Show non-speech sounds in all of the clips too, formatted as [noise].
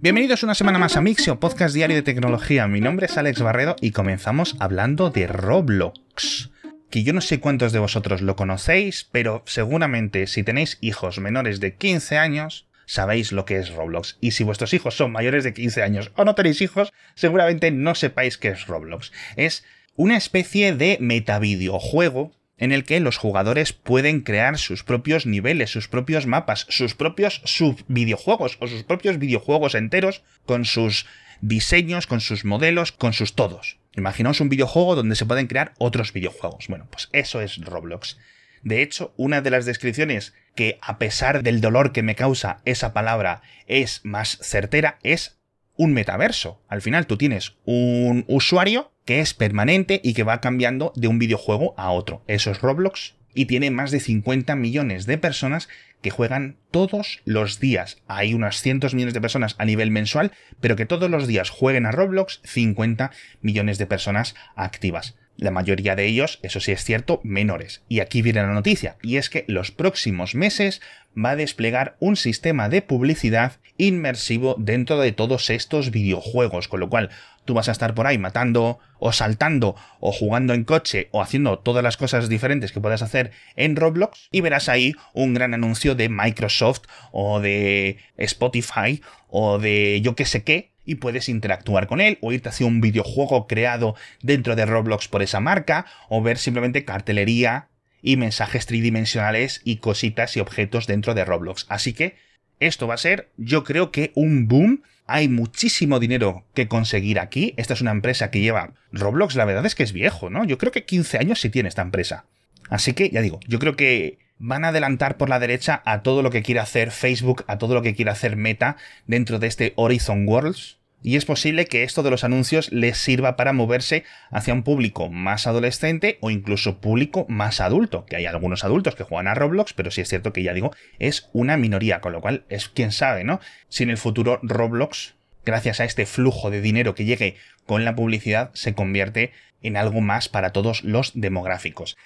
Bienvenidos una semana más a Mixio, podcast diario de tecnología. Mi nombre es Alex Barredo y comenzamos hablando de Roblox. Que yo no sé cuántos de vosotros lo conocéis, pero seguramente si tenéis hijos menores de 15 años, sabéis lo que es Roblox. Y si vuestros hijos son mayores de 15 años o no tenéis hijos, seguramente no sepáis qué es Roblox. Es una especie de metavideojuego en el que los jugadores pueden crear sus propios niveles, sus propios mapas, sus propios subvideojuegos o sus propios videojuegos enteros con sus diseños, con sus modelos, con sus todos. Imaginaos un videojuego donde se pueden crear otros videojuegos. Bueno, pues eso es Roblox. De hecho, una de las descripciones que, a pesar del dolor que me causa esa palabra, es más certera, es un metaverso. Al final tú tienes un usuario que es permanente y que va cambiando de un videojuego a otro. Eso es Roblox y tiene más de 50 millones de personas que juegan todos los días. Hay unas cientos millones de personas a nivel mensual, pero que todos los días jueguen a Roblox 50 millones de personas activas. La mayoría de ellos, eso sí es cierto, menores. Y aquí viene la noticia, y es que los próximos meses va a desplegar un sistema de publicidad inmersivo dentro de todos estos videojuegos, con lo cual tú vas a estar por ahí matando o saltando o jugando en coche o haciendo todas las cosas diferentes que puedas hacer en Roblox y verás ahí un gran anuncio de Microsoft o de Spotify o de yo que sé qué y puedes interactuar con él o irte hacia un videojuego creado dentro de Roblox por esa marca o ver simplemente cartelería y mensajes tridimensionales y cositas y objetos dentro de Roblox. Así que esto va a ser, yo creo que un boom. Hay muchísimo dinero que conseguir aquí. Esta es una empresa que lleva Roblox, la verdad es que es viejo, ¿no? Yo creo que 15 años sí tiene esta empresa. Así que, ya digo, yo creo que van a adelantar por la derecha a todo lo que quiere hacer Facebook, a todo lo que quiere hacer Meta dentro de este Horizon Worlds, y es posible que esto de los anuncios les sirva para moverse hacia un público más adolescente o incluso público más adulto, que hay algunos adultos que juegan a Roblox, pero sí es cierto que ya digo, es una minoría, con lo cual es quién sabe, ¿no? Si en el futuro Roblox, gracias a este flujo de dinero que llegue con la publicidad, se convierte en algo más para todos los demográficos.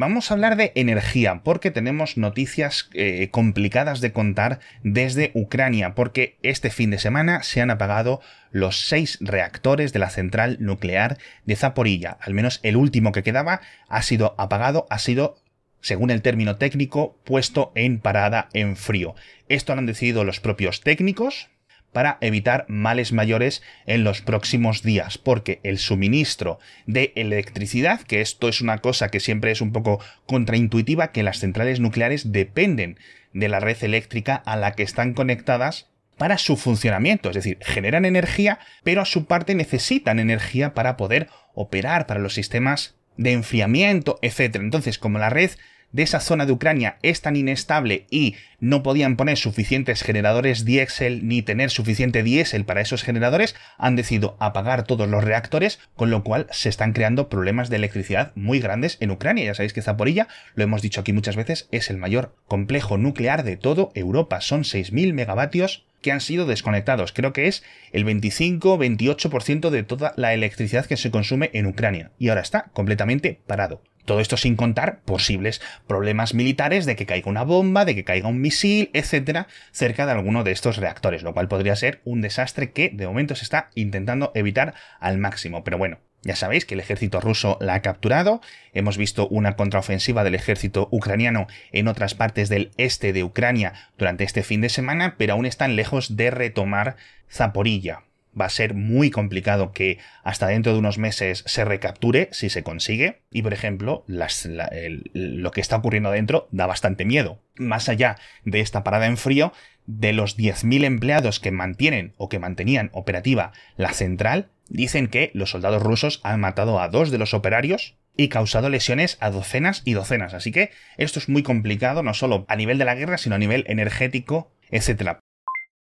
Vamos a hablar de energía, porque tenemos noticias eh, complicadas de contar desde Ucrania, porque este fin de semana se han apagado los seis reactores de la central nuclear de Zaporilla. Al menos el último que quedaba ha sido apagado, ha sido según el término técnico, puesto en parada en frío. Esto lo han decidido los propios técnicos, para evitar males mayores en los próximos días, porque el suministro de electricidad, que esto es una cosa que siempre es un poco contraintuitiva, que las centrales nucleares dependen de la red eléctrica a la que están conectadas para su funcionamiento, es decir, generan energía, pero a su parte necesitan energía para poder operar para los sistemas de enfriamiento, etc. Entonces, como la red de esa zona de Ucrania es tan inestable y no podían poner suficientes generadores diésel ni tener suficiente diésel para esos generadores, han decidido apagar todos los reactores, con lo cual se están creando problemas de electricidad muy grandes en Ucrania. Ya sabéis que Zaporilla, lo hemos dicho aquí muchas veces, es el mayor complejo nuclear de todo Europa. Son 6.000 megavatios que han sido desconectados. Creo que es el 25-28% de toda la electricidad que se consume en Ucrania. Y ahora está completamente parado. Todo esto sin contar posibles problemas militares de que caiga una bomba, de que caiga un misil, etcétera, cerca de alguno de estos reactores, lo cual podría ser un desastre que de momento se está intentando evitar al máximo. Pero bueno, ya sabéis que el ejército ruso la ha capturado, hemos visto una contraofensiva del ejército ucraniano en otras partes del este de Ucrania durante este fin de semana, pero aún están lejos de retomar Zaporilla va a ser muy complicado que hasta dentro de unos meses se recapture si se consigue. Y por ejemplo, lo que está ocurriendo dentro da bastante miedo. Más allá de esta parada en frío, de los 10.000 empleados que mantienen o que mantenían operativa la central, dicen que los soldados rusos han matado a dos de los operarios y causado lesiones a docenas y docenas. Así que esto es muy complicado, no solo a nivel de la guerra, sino a nivel energético, etc.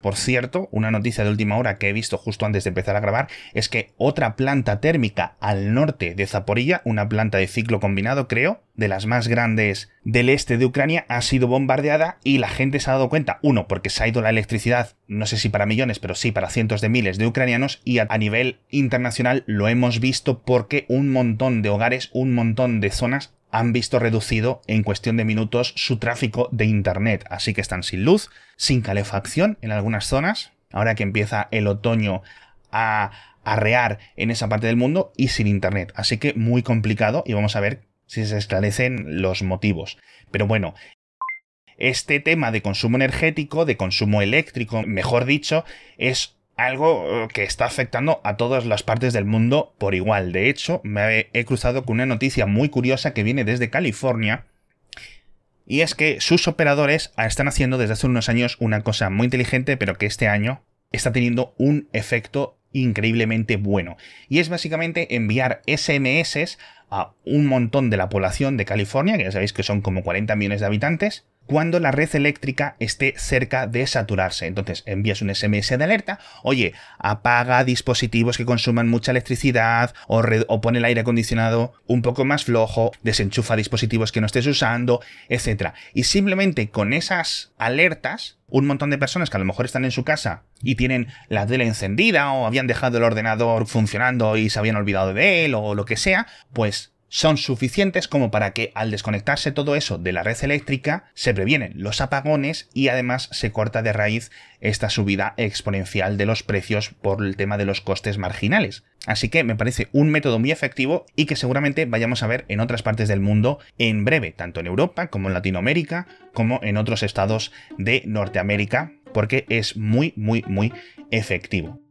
Por cierto, una noticia de última hora que he visto justo antes de empezar a grabar es que otra planta térmica al norte de Zaporilla, una planta de ciclo combinado creo, de las más grandes del este de Ucrania, ha sido bombardeada y la gente se ha dado cuenta, uno, porque se ha ido la electricidad, no sé si para millones, pero sí para cientos de miles de ucranianos y a, nivel internacional lo hemos visto porque un montón de hogares, un montón de zonas han visto reducido en cuestión de minutos su tráfico de Internet, así que están sin luz, sin calefacción en algunas zonas, ahora que empieza el otoño a arrear en esa parte del mundo y sin internet. Así que muy complicado y vamos a ver si se esclarecen los motivos. Pero bueno, este tema de consumo energético, de consumo eléctrico, mejor dicho, es algo eh, que está afectando a todas las partes del mundo por igual. De hecho, me he cruzado con una noticia muy curiosa que viene desde California. Y es que sus operadores están haciendo desde hace unos años una cosa muy inteligente, pero que este año está teniendo un efecto increíblemente bueno. Y es básicamente enviar SMS a un montón de la población de California, que ya sabéis que son como 40 millones de habitantes, cuando la red eléctrica esté cerca de saturarse. Entonces envías un SMS de alerta, oye, apaga dispositivos que consuman mucha electricidad o, pone el aire acondicionado un poco más flojo, desenchufa dispositivos que no estés usando, etc. Y simplemente con esas alertas, un montón de personas que a lo mejor están en su casa y tienen la tele encendida o habían dejado el ordenador funcionando y se habían olvidado de él o lo que sea, pues son suficientes como para que al desconectarse todo eso de la red eléctrica se previenen los apagones y además se corta de raíz esta subida exponencial de los precios por el tema de los costes marginales. Así que me parece un método muy efectivo y que seguramente vayamos a ver en otras partes del mundo en breve, tanto en Europa como en Latinoamérica, como en otros estados de Norteamérica, porque es muy, muy, muy efectivo.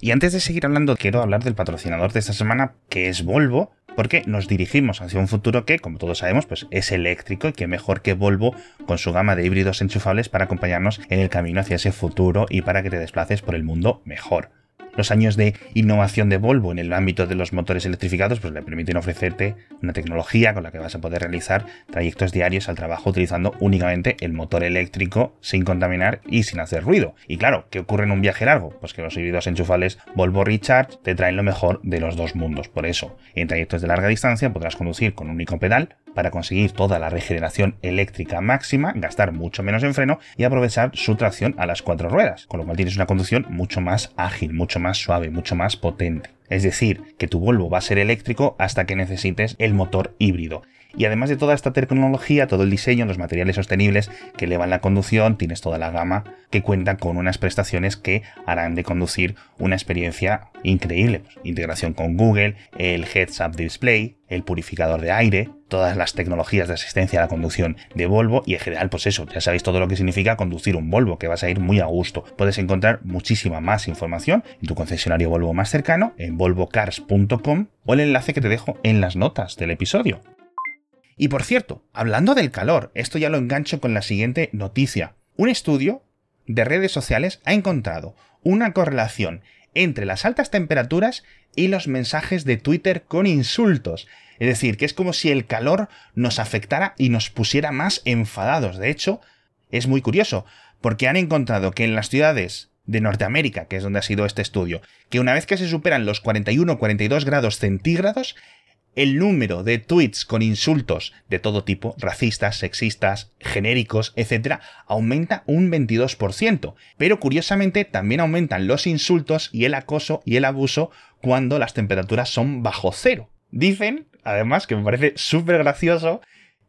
Y antes de seguir hablando, quiero hablar del patrocinador de esta semana, que es Volvo, porque nos dirigimos hacia un futuro que, como todos sabemos, pues es eléctrico y que mejor que Volvo con su gama de híbridos enchufables para acompañarnos en el camino hacia ese futuro y para que te desplaces por el mundo mejor. Los años de innovación de Volvo en el ámbito de los motores electrificados pues le permiten ofrecerte una tecnología con la que vas a poder realizar trayectos diarios al trabajo utilizando únicamente el motor eléctrico sin contaminar y sin hacer ruido. Y claro, ¿qué ocurre en un viaje largo? Pues que los híbridos enchufables Volvo Recharge te traen lo mejor de los dos mundos. Por eso, en trayectos de larga distancia podrás conducir con un único pedal para conseguir toda la regeneración eléctrica máxima, gastar mucho menos en freno y aprovechar su tracción a las cuatro ruedas, con lo cual tienes una conducción mucho más ágil, mucho más suave, mucho más potente. Es decir, que tu Volvo va a ser eléctrico hasta que necesites el motor híbrido. Y además de toda esta tecnología, todo el diseño, los materiales sostenibles que elevan la conducción, tienes toda la gama que cuenta con unas prestaciones que harán de conducir una experiencia increíble. Integración con Google, el Heads Up Display, el purificador de aire, todas las tecnologías de asistencia a la conducción de Volvo y en general, pues eso, ya sabéis todo lo que significa conducir un Volvo, que vas a ir muy a gusto. Puedes encontrar muchísima más información en tu concesionario Volvo más cercano, en volvocars.com o el enlace que te dejo en las notas del episodio. Y por cierto, hablando del calor, esto ya lo engancho con la siguiente noticia. Un estudio de redes sociales ha encontrado una correlación entre las altas temperaturas y los mensajes de Twitter con insultos. Es decir, que es como si el calor nos afectara y nos pusiera más enfadados. De hecho, es muy curioso, porque han encontrado que en las ciudades de Norteamérica, que es donde ha sido este estudio, que una vez que se superan los 41-42 grados centígrados, el número de tweets con insultos de todo tipo, racistas, sexistas, genéricos, etc., aumenta un 22%. Pero curiosamente también aumentan los insultos y el acoso y el abuso cuando las temperaturas son bajo cero. Dicen, además, que me parece súper gracioso,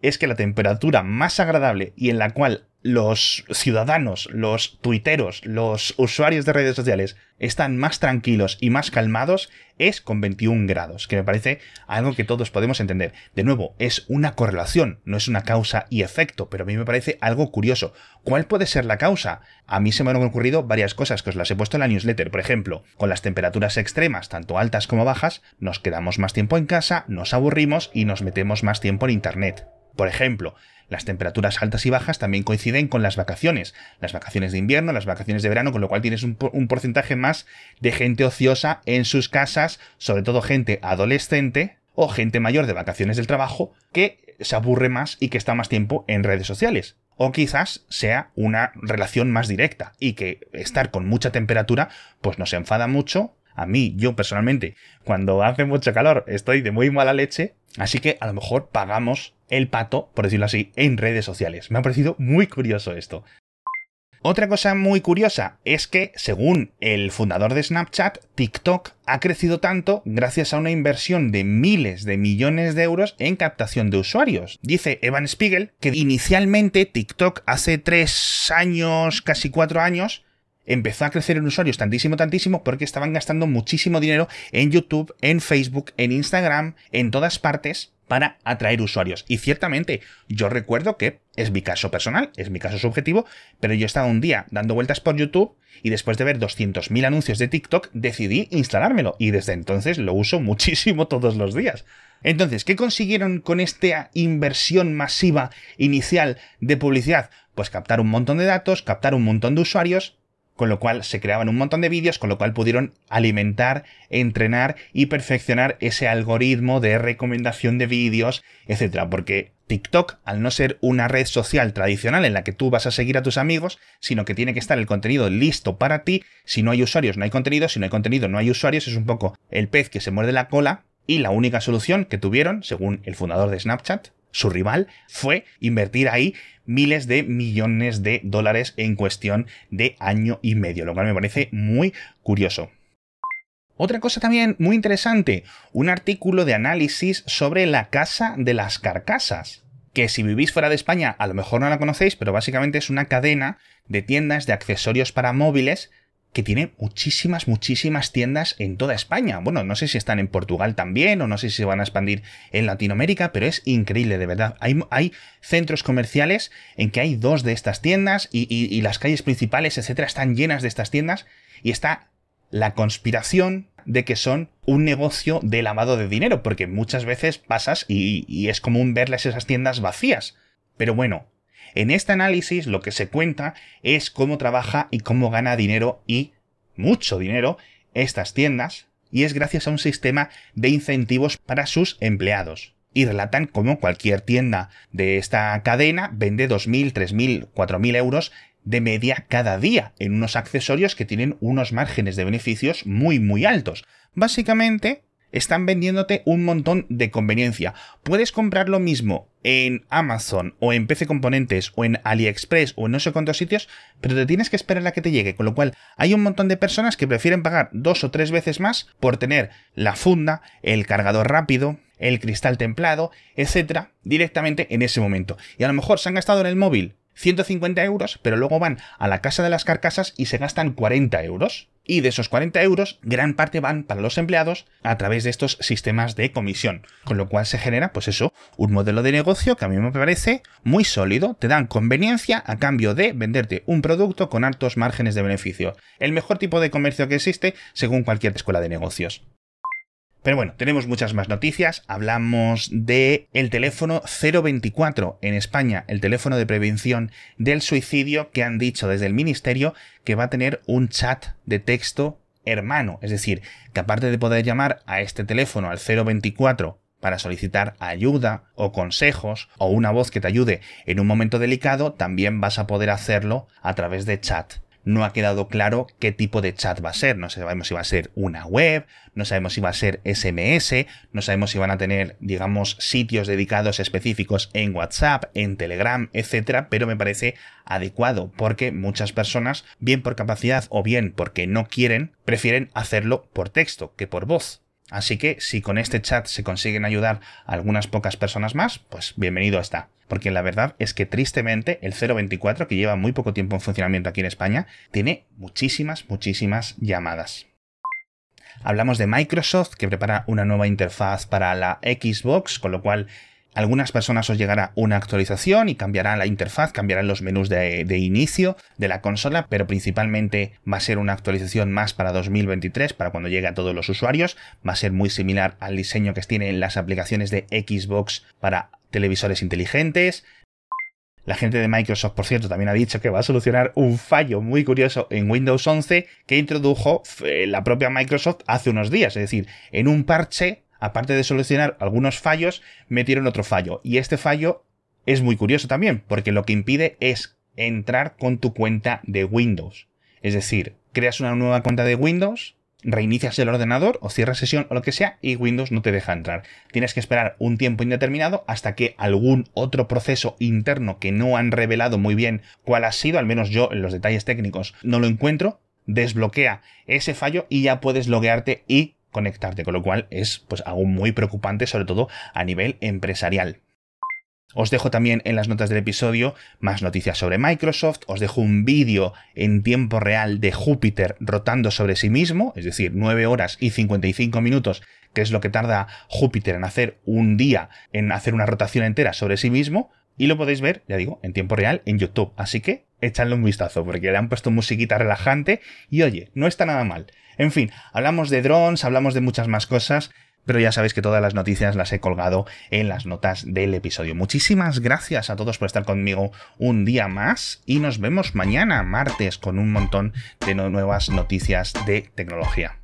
es que la temperatura más agradable y en la cual los ciudadanos, los tuiteros, los usuarios de redes sociales están más tranquilos y más calmados es con 21 grados, que me parece algo que todos podemos entender. De nuevo, es una correlación, no es una causa y efecto, pero a mí me parece algo curioso. ¿Cuál puede ser la causa? A mí se me han ocurrido varias cosas que os las he puesto en la newsletter. Por ejemplo, con las temperaturas extremas, tanto altas como bajas, nos quedamos más tiempo en casa, nos aburrimos y nos metemos más tiempo en Internet. Por ejemplo, las temperaturas altas y bajas también coinciden con las vacaciones. Las vacaciones de invierno, las vacaciones de verano, con lo cual tienes un, porcentaje más de gente ociosa en sus casas, sobre todo gente adolescente o gente mayor de vacaciones del trabajo que se aburre más y que está más tiempo en redes sociales. O quizás sea una relación más directa y que estar con mucha temperatura pues nos enfada mucho a mí, yo personalmente, cuando hace mucho calor estoy de muy mala leche, así que a lo mejor pagamos el pato, por decirlo así, en redes sociales. Me ha parecido muy curioso esto. Otra cosa muy curiosa es que, según el fundador de Snapchat, TikTok ha crecido tanto gracias a una inversión de miles de millones de euros en captación de usuarios. Dice Evan Spiegel que inicialmente TikTok hace tres años, casi cuatro años, empezó a crecer en usuarios tantísimo, tantísimo, porque estaban gastando muchísimo dinero en YouTube, en Facebook, en Instagram, en todas partes, para atraer usuarios. Y ciertamente, yo recuerdo que es mi caso personal, es mi caso subjetivo, pero yo estaba un día dando vueltas por YouTube y después de ver 200.000 anuncios de TikTok decidí instalármelo y desde entonces lo uso [laughs] muchísimo todos los días. Entonces, ¿qué consiguieron con esta inversión masiva inicial de publicidad? Pues captar un montón de datos, captar un montón de usuarios con lo cual se creaban un montón de vídeos, con lo cual pudieron alimentar, entrenar y perfeccionar ese algoritmo de recomendación de vídeos, etcétera, porque TikTok, al no ser una red social tradicional en la que tú vas a seguir a tus amigos, sino que tiene que estar el contenido listo para ti, si no hay usuarios no hay contenido, si no hay contenido no hay usuarios, es un poco el pez que se muerde la cola y la única solución que tuvieron, según el fundador de Snapchat, su rival, fue invertir ahí miles de millones de dólares en cuestión de año y medio, lo cual me parece muy curioso. Otra cosa también muy interesante, un artículo de análisis sobre la casa de las carcasas, que si vivís fuera de España a lo mejor no la conocéis, pero básicamente es una cadena de tiendas de accesorios para móviles que tiene muchísimas, muchísimas tiendas en toda España. Bueno, no sé si están en Portugal también o no sé si se van a expandir en Latinoamérica, pero es increíble, de verdad. Hay, centros comerciales en que hay dos de estas tiendas y, y las calles principales, etcétera, están llenas de estas tiendas y está la conspiración de que son un negocio de lavado de dinero, porque muchas veces pasas y, y es común verles esas tiendas vacías. Pero bueno, en este análisis lo que se cuenta es cómo trabaja y cómo gana dinero y mucho dinero estas tiendas y es gracias a un sistema de incentivos para sus empleados. Y relatan cómo cualquier tienda de esta cadena vende 2.000, 3.000, 4.000 euros de media cada día en unos accesorios que tienen unos márgenes de beneficios muy muy altos. Básicamente están vendiéndote un montón de conveniencia. Puedes comprar lo mismo en Amazon o en PC Componentes o en AliExpress o en no sé cuántos sitios, pero te tienes que esperar a que te llegue, con lo cual hay un montón de personas que prefieren pagar dos o tres veces más por tener la funda, el cargador rápido, el cristal templado, etcétera, directamente en ese momento. Y a lo mejor se han gastado en el móvil 150 euros, pero luego van a la casa de las carcasas y se gastan 40 euros. Y de esos 40 euros, gran parte van para los empleados a través de estos sistemas de comisión. Con lo cual se genera, pues eso, un modelo de negocio que a mí me parece muy sólido. Te dan conveniencia a cambio de venderte un producto con altos márgenes de beneficio. El mejor tipo de comercio que existe según cualquier escuela de negocios. Pero bueno, tenemos muchas más noticias. Hablamos de el teléfono 024 en España, el teléfono de prevención del suicidio que han dicho desde el ministerio que va a tener un chat de texto hermano, es decir, que aparte de poder llamar a este teléfono al 024 para solicitar ayuda o consejos o una voz que te ayude en un momento delicado, también vas a poder hacerlo a través de chat no ha quedado claro qué tipo de chat va a ser. No sabemos si va a ser una web, no sabemos si va a ser SMS, no sabemos si van a tener, digamos, sitios dedicados específicos en WhatsApp, en Telegram, etcétera, pero me parece adecuado porque muchas personas, bien por capacidad o bien porque no quieren, prefieren hacerlo por texto que por voz. Así que si con este chat se consiguen ayudar a algunas pocas personas más, pues bienvenido está. Porque la verdad es que tristemente el 024, que lleva muy poco tiempo en funcionamiento aquí en España, tiene muchísimas, muchísimas llamadas. Hablamos de Microsoft, que prepara una nueva interfaz para la Xbox, con lo cual algunas personas os llegará una actualización y cambiará la interfaz, cambiarán los menús de, inicio de la consola, pero principalmente va a ser una actualización más para 2023, para cuando llegue a todos los usuarios. Va a ser muy similar al diseño que tienen las aplicaciones de Xbox para televisores inteligentes. La gente de Microsoft, por cierto, también ha dicho que va a solucionar un fallo muy curioso en Windows 11 que introdujo eh, la propia Microsoft hace unos días. Es decir, en un parche aparte de solucionar algunos fallos, metieron otro fallo. Y este fallo es muy curioso también, porque lo que impide es entrar con tu cuenta de Windows. Es decir, creas una nueva cuenta de Windows, reinicias el ordenador o cierras sesión o lo que sea y Windows no te deja entrar. Tienes que esperar un tiempo indeterminado hasta que algún otro proceso interno que no han revelado muy bien cuál ha sido, al menos yo en los detalles técnicos no lo encuentro, desbloquea ese fallo y ya puedes loguearte y conectarte, con lo cual es pues algo muy preocupante, sobre todo a nivel empresarial. Os dejo también en las notas del episodio más noticias sobre Microsoft, os dejo un vídeo en tiempo real de Júpiter rotando sobre sí mismo, es decir, 9 horas y 55 minutos, que es lo que tarda Júpiter en hacer un día, en hacer una rotación entera sobre sí mismo, y lo podéis ver, ya digo, en tiempo real en YouTube. Así que echadle un vistazo, porque le han puesto musiquita relajante y oye, no está nada mal. En fin, hablamos de drones, hablamos de muchas más cosas, pero ya sabéis que todas las noticias las he colgado en las notas del episodio. Muchísimas gracias a todos por estar conmigo un día más y nos vemos mañana, martes, con un montón de nuevas noticias de tecnología.